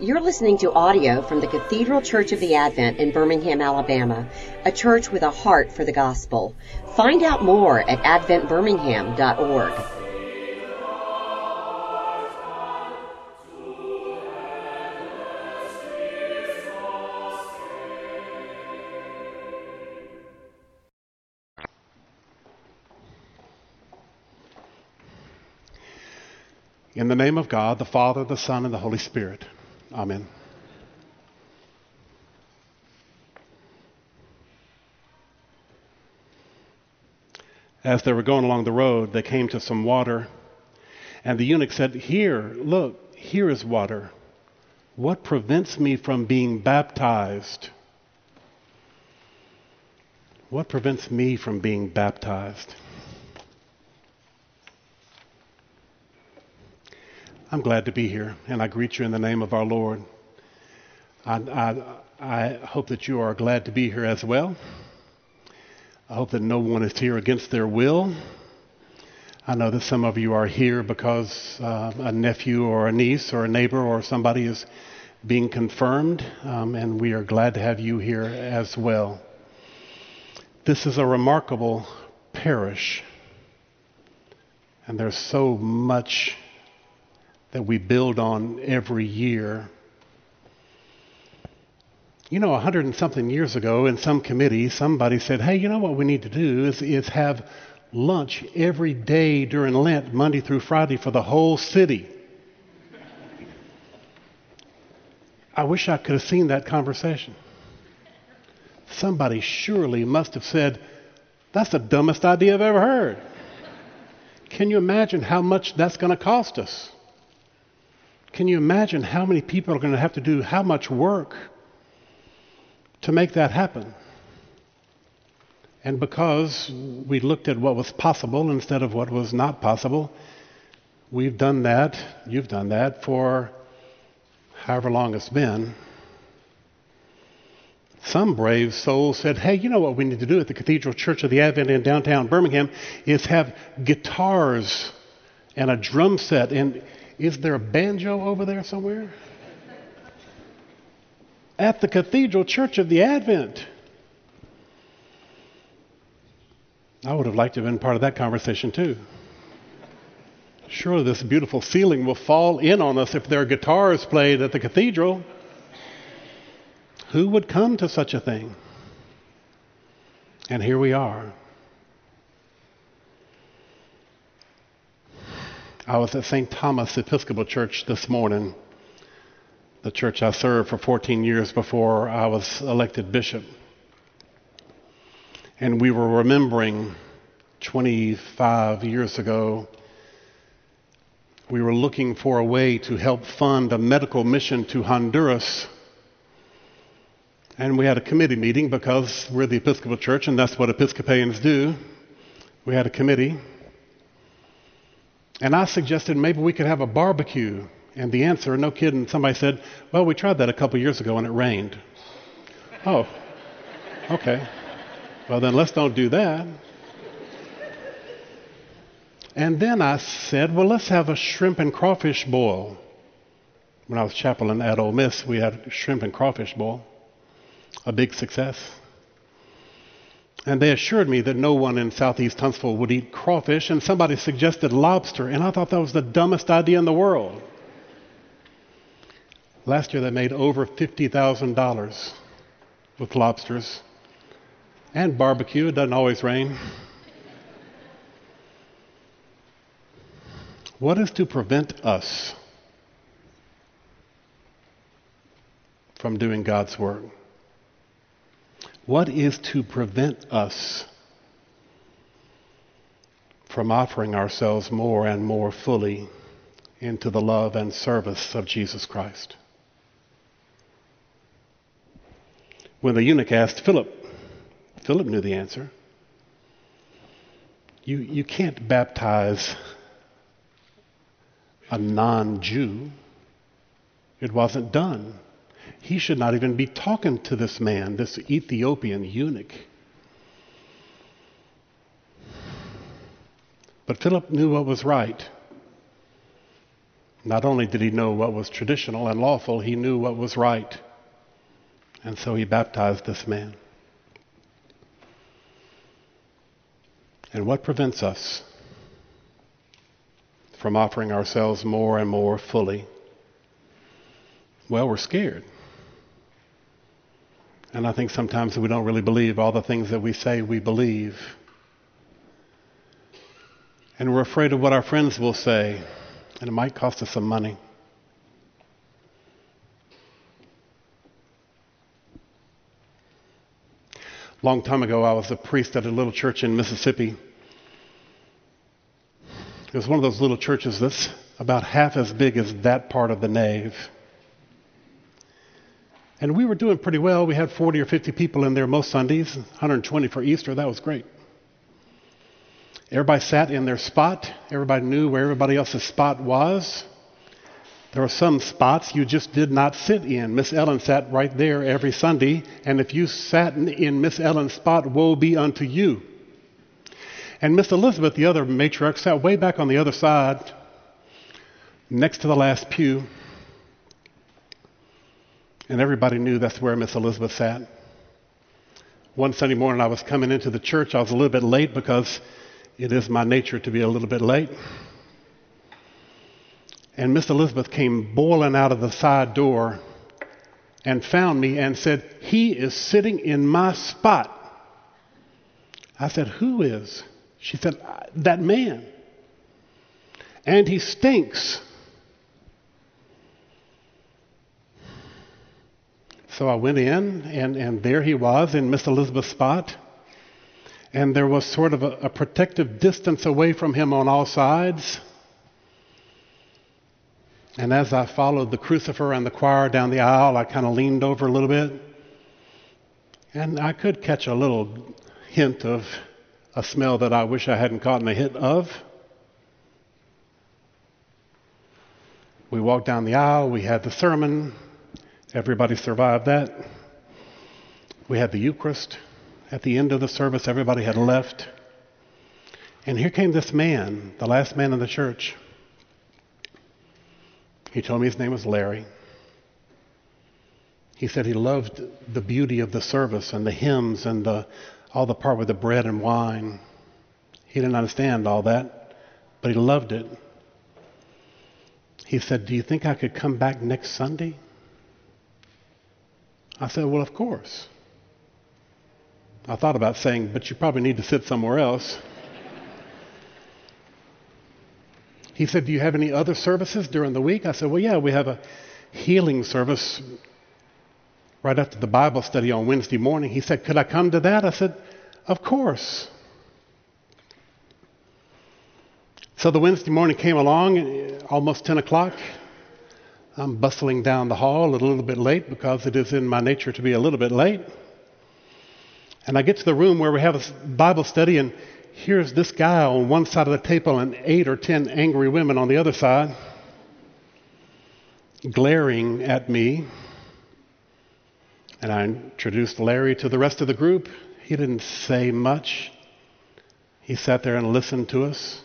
You're listening to audio from the Cathedral Church of the Advent in Birmingham, Alabama, a church with a heart for the gospel. Find out more at adventbirmingham.org. In the name of God, the Father, the Son, and the Holy Spirit. Amen. As they were going along the road, they came to some water, and the eunuch said, Here, look, here is water. What prevents me from being baptized? What prevents me from being baptized? I'm glad to be here, and I greet you in the name of our Lord. I, I, I, hope that you are glad to be here as well. I hope that no one is here against their will. I know that some of you are here because uh, a nephew or a niece or a neighbor or somebody is being confirmed, um, and we are glad to have you here as well. This is a remarkable parish, and there's so much that we build on every year. You know, a hundred and something years ago, in some committee, somebody said, "Hey, you know what we need to do is, is have lunch every day during Lent, Monday through Friday, for the whole city." I wish I could have seen that conversation. Somebody surely must have said, "That's the dumbest idea I've ever heard." Can you imagine how much that's going to cost us? Can you imagine how many people are going to have to do how much work to make that happen? And because we looked at what was possible instead of what was not possible, we've done that, you've done that for however long it's been. Some brave soul said, Hey, you know what we need to do at the Cathedral Church of the Advent in downtown Birmingham is have guitars and a drum set and is there a banjo over there somewhere? At the Cathedral Church of the Advent. I would have liked to have been part of that conversation too. Surely this beautiful ceiling will fall in on us if there are guitars played at the cathedral. Who would come to such a thing? And here we are. I was at St. Thomas Episcopal Church this morning, the church I served for 14 years before I was elected bishop. And we were remembering 25 years ago, we were looking for a way to help fund a medical mission to Honduras. And we had a committee meeting because we're the Episcopal Church and that's what Episcopalians do. We had a committee and I suggested maybe we could have a barbecue. And the answer, no kidding, somebody said, Well, we tried that a couple years ago and it rained. oh, okay. Well, then let's don't do that. And then I said, Well, let's have a shrimp and crawfish boil. When I was chaplain at Ole Miss, we had shrimp and crawfish boil. A big success. And they assured me that no one in southeast Huntsville would eat crawfish, and somebody suggested lobster, and I thought that was the dumbest idea in the world. Last year they made over $50,000 with lobsters and barbecue. It doesn't always rain. What is to prevent us from doing God's work? What is to prevent us from offering ourselves more and more fully into the love and service of Jesus Christ? When the eunuch asked Philip, Philip knew the answer. You, you can't baptize a non Jew. It wasn't done he should not even be talking to this man, this Ethiopian eunuch. But Philip knew what was right. Not only did he know what was traditional and lawful, he knew what was right. And so he baptized this man. And what prevents us from offering ourselves more and more fully? Well, we're scared. And I think sometimes we don't really believe all the things that we say we believe. And we're afraid of what our friends will say, and it might cost us some money. Long time ago, I was a priest at a little church in Mississippi. It was one of those little churches that's about half as big as that part of the nave. And we were doing pretty well. We had 40 or 50 people in there most Sundays, 120 for Easter. That was great. Everybody sat in their spot. Everybody knew where everybody else's spot was. There were some spots you just did not sit in. Miss Ellen sat right there every Sunday, and if you sat in Miss Ellen's spot, woe be unto you. And Miss Elizabeth, the other matriarch, sat way back on the other side, next to the last pew. And everybody knew that's where Miss Elizabeth sat. One Sunday morning, I was coming into the church. I was a little bit late because it is my nature to be a little bit late. And Miss Elizabeth came boiling out of the side door and found me and said, He is sitting in my spot. I said, Who is? She said, That man. And he stinks. So I went in, and, and there he was in Miss Elizabeth's spot. And there was sort of a, a protective distance away from him on all sides. And as I followed the crucifer and the choir down the aisle, I kind of leaned over a little bit. And I could catch a little hint of a smell that I wish I hadn't caught a hit of. We walked down the aisle, we had the sermon, everybody survived that. We had the Eucharist. At the end of the service, everybody had left. And here came this man, the last man in the church. He told me his name was Larry. He said he loved the beauty of the service and the hymns and the, all the part with the bread and wine. He didn't understand all that, but he loved it. He said, Do you think I could come back next Sunday? I said, Well, of course. I thought about saying, But you probably need to sit somewhere else. He said, Do you have any other services during the week? I said, Well, yeah, we have a healing service right after the Bible study on Wednesday morning. He said, Could I come to that? I said, Of course. So the Wednesday morning came along, almost 10 o'clock. I'm bustling down the hall a little bit late because it is in my nature to be a little bit late. And I get to the room where we have a Bible study, and here's this guy on one side of the table and eight or ten angry women on the other side glaring at me. And I introduced Larry to the rest of the group. He didn't say much. He sat there and listened to us,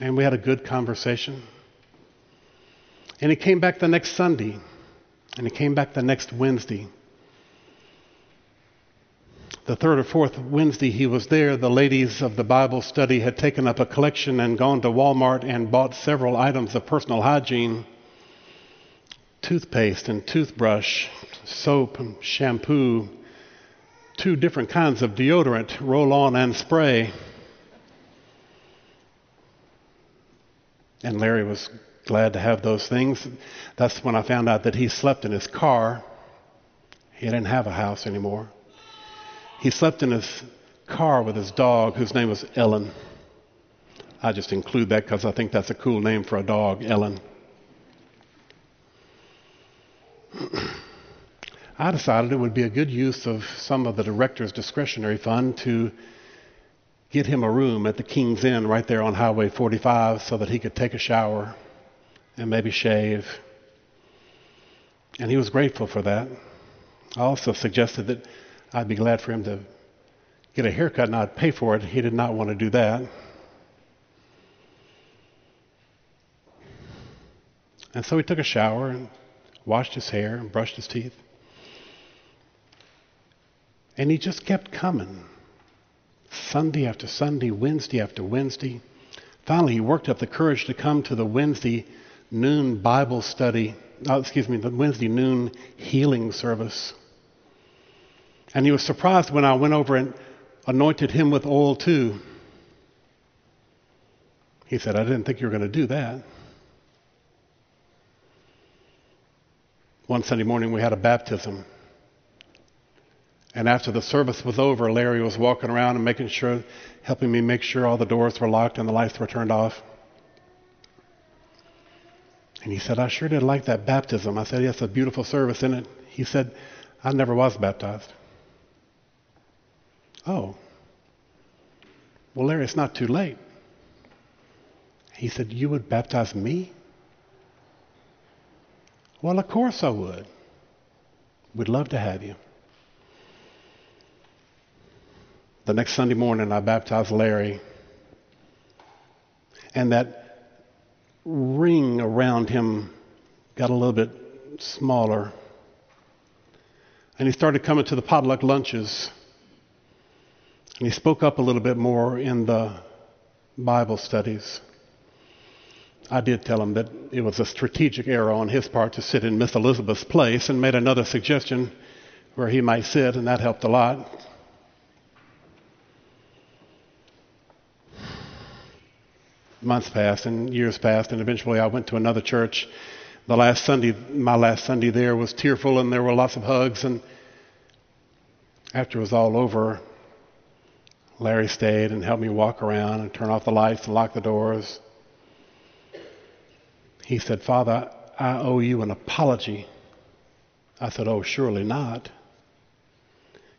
and we had a good conversation. And he came back the next Sunday, and he came back the next Wednesday. The third or fourth Wednesday he was there, the ladies of the Bible study had taken up a collection and gone to Walmart and bought several items of personal hygiene. Toothpaste and toothbrush, soap and shampoo, two different kinds of deodorant, roll on and spray. And Larry was glad to have those things. That's when I found out that he slept in his car. He didn't have a house anymore. He slept in his car with his dog, whose name was Ellen. I just include that because I think that's a cool name for a dog, Ellen. I decided it would be a good use of some of the rector's discretionary fund to get him a room at the King's Inn right there on Highway 45 so that he could take a shower and maybe shave. And he was grateful for that. I also suggested that I'd be glad for him to get a haircut and I'd pay for it. He did not want to do that. And so he took a shower and washed his hair and brushed his teeth. And he just kept coming. Sunday after Sunday, Wednesday after Wednesday. Finally, he worked up the courage to come to the Wednesday noon Bible study, oh, excuse me, the Wednesday noon healing service. And he was surprised when I went over and anointed him with oil too. He said, I didn't think you were going to do that. One Sunday morning, we had a baptism. And after the service was over, Larry was walking around and making sure, helping me make sure all the doors were locked and the lights were turned off. And he said, I sure did like that baptism. I said, Yes, a beautiful service, isn't it? He said, I never was baptized. Oh. Well, Larry, it's not too late. He said, You would baptize me? Well, of course I would. We'd love to have you. The next Sunday morning, I baptized Larry. And that ring around him got a little bit smaller. And he started coming to the potluck lunches. And he spoke up a little bit more in the Bible studies. I did tell him that it was a strategic error on his part to sit in Miss Elizabeth's place and made another suggestion where he might sit, and that helped a lot. Months passed and years passed, and eventually I went to another church. The last Sunday, my last Sunday there was tearful, and there were lots of hugs. And after it was all over, Larry stayed and helped me walk around and turn off the lights and lock the doors. He said, Father, I owe you an apology. I said, Oh, surely not.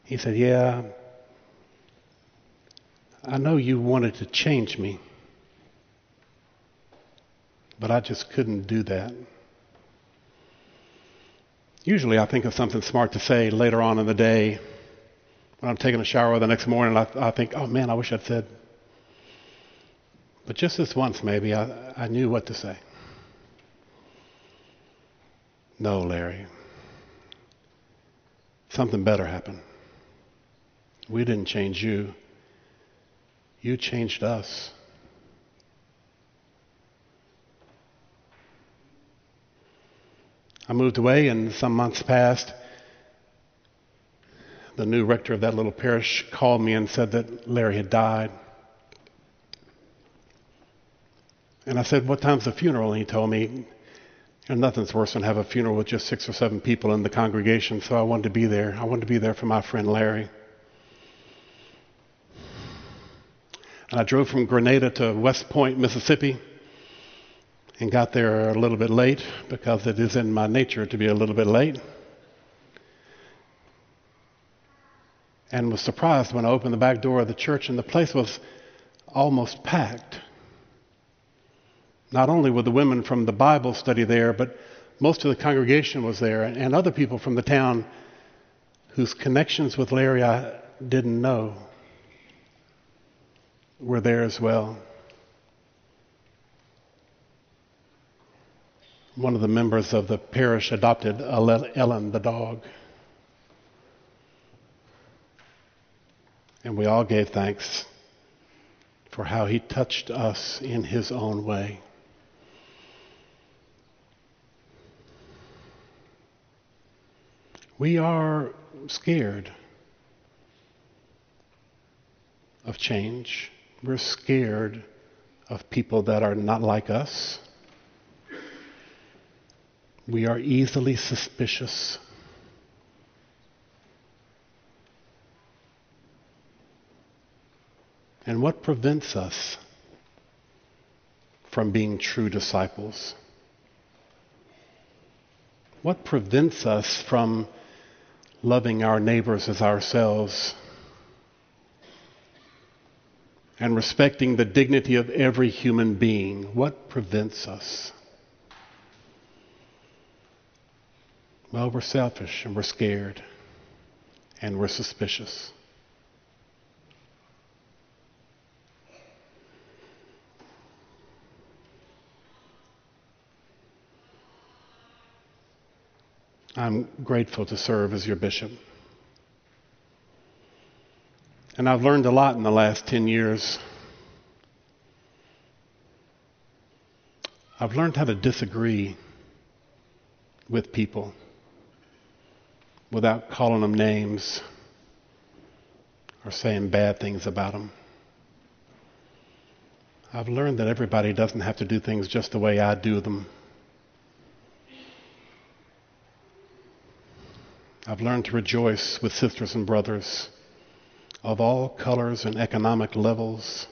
He said, Yeah, I know you wanted to change me, but I just couldn't do that. Usually I think of something smart to say later on in the day. When I'm taking a shower the next morning, I, I think, oh man, I wish I'd said. But just this once, maybe, I, I knew what to say. No, Larry. Something better happened. We didn't change you, you changed us. I moved away, and some months passed. The new rector of that little parish called me and said that Larry had died. And I said, What time's the funeral? And he told me, nothing's worse than have a funeral with just six or seven people in the congregation, so I wanted to be there. I wanted to be there for my friend Larry. And I drove from Grenada to West Point, Mississippi, and got there a little bit late because it is in my nature to be a little bit late. And was surprised when I opened the back door of the church and the place was almost packed. Not only were the women from the Bible study there, but most of the congregation was there, and other people from the town whose connections with Larry I didn't know were there as well. One of the members of the parish adopted Ellen the dog. And we all gave thanks for how he touched us in his own way. We are scared of change. We're scared of people that are not like us. We are easily suspicious. And what prevents us from being true disciples? What prevents us from loving our neighbors as ourselves, and respecting the dignity of every human being. What prevents us? Well, we're selfish and we're scared and we're suspicious. I'm grateful to serve as your bishop. And I've learned a lot in the last 10 years. I've learned how to disagree with people without calling them names or saying bad things about them. I've learned that everybody doesn't have to do things just the way I do them. I've learned to rejoice with sisters and brothers of all colors and economic levels.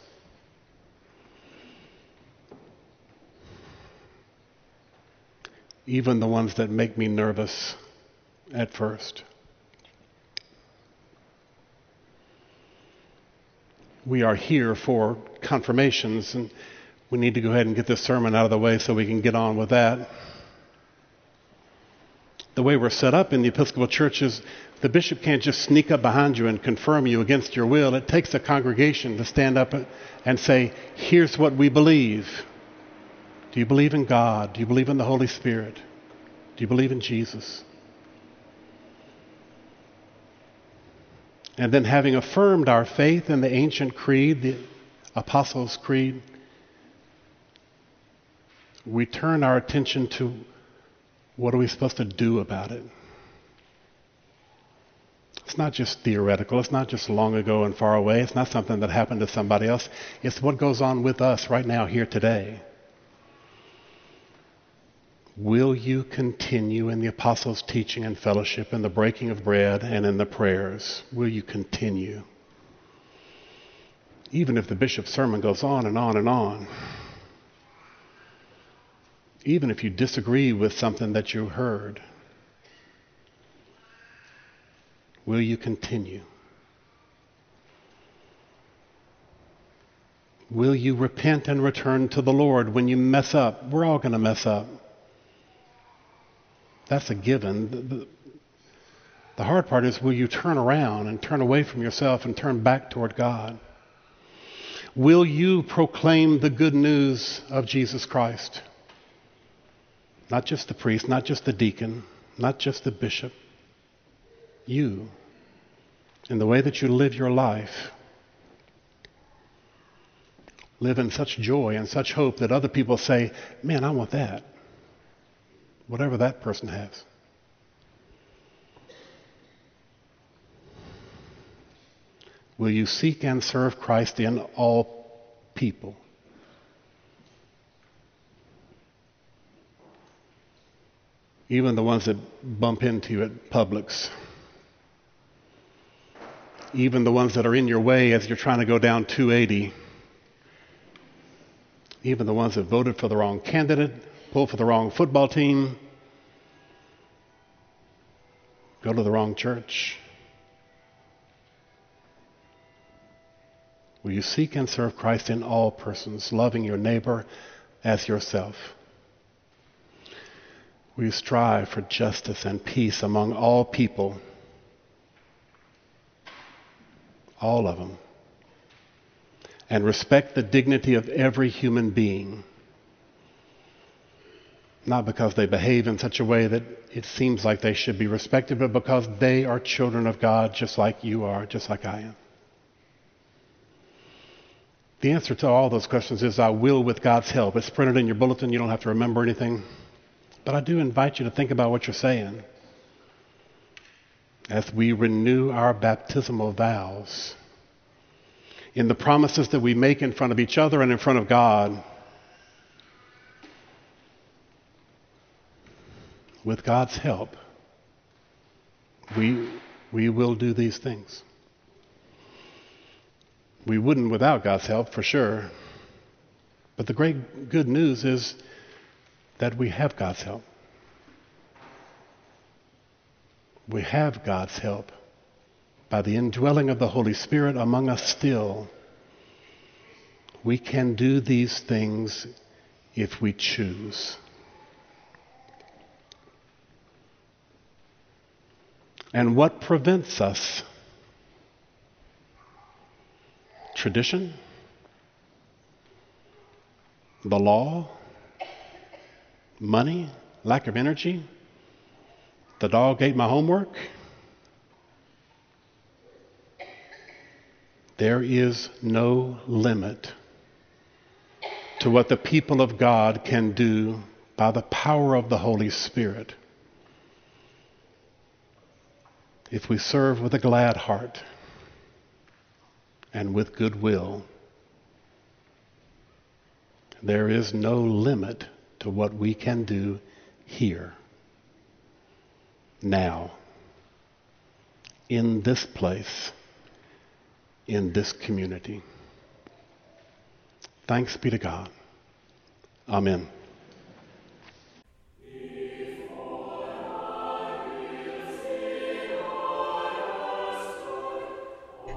Even the ones that make me nervous at first. We are here for confirmations, and we need to go ahead and get this sermon out of the way so we can get on with that the way we're set up in the Episcopal Church is the bishop can't just sneak up behind you and confirm you against your will. It takes a congregation to stand up and say, Here's what we believe. Do you believe in God? Do you believe in the Holy Spirit? Do you believe in Jesus? And then, having affirmed our faith in the ancient creed, the Apostles' Creed, we turn our attention to what are we supposed to do about it? It's not just theoretical. It's not just long ago and far away. It's not something that happened to somebody else. It's what goes on with us right now, here today. Will you continue in the apostles' teaching and fellowship, in the breaking of bread, and in the prayers? Will you continue? Even if the bishop's sermon goes on and on and on even if you disagree with something that you heard? Will you continue? Will you repent and return to the Lord when you mess up? We're all going to mess up. That's a given. The, the, hard part is will you turn around and turn away from yourself and turn back toward God? Will you proclaim the good news of Jesus Christ? Not just the priest, not just the deacon, not just the bishop. You, in the way that you live your life, live in such joy and such hope that other people say, Man, I want that. Whatever that person has. Will you seek and serve Christ in all people? even the ones that bump into you at Publix, even the ones that are in your way as you're trying to go down 280, even the ones that voted for the wrong candidate, pulled for the wrong football team, go to the wrong church. Will you seek and serve Christ in all persons, loving your neighbor as yourself? Will you strive for justice and peace among all people, all of them, and respect the dignity of every human being. Not because they behave in such a way that it seems like they should be respected, but because they are children of God just like you are, just like I am. The answer to all those questions is I will with God's help. It's printed in your bulletin. You don't have to remember anything. But I do invite you to think about what you're saying as we renew our baptismal vows in the promises that we make in front of each other and in front of God. With God's help, we, we will do these things. We wouldn't without God's help, for sure. But the great good news is that we have God's help. We have God's help by the indwelling of the Holy Spirit among us still. We can do these things if we choose. And what prevents us? Tradition? The law? money, lack of energy, The dog ate my homework. There is no limit to what the people of God can do by the power of the Holy Spirit if we serve with a glad heart and with good will. There is no limit to what we can do here, now, in this place, in this community. Thanks be to God. Amen.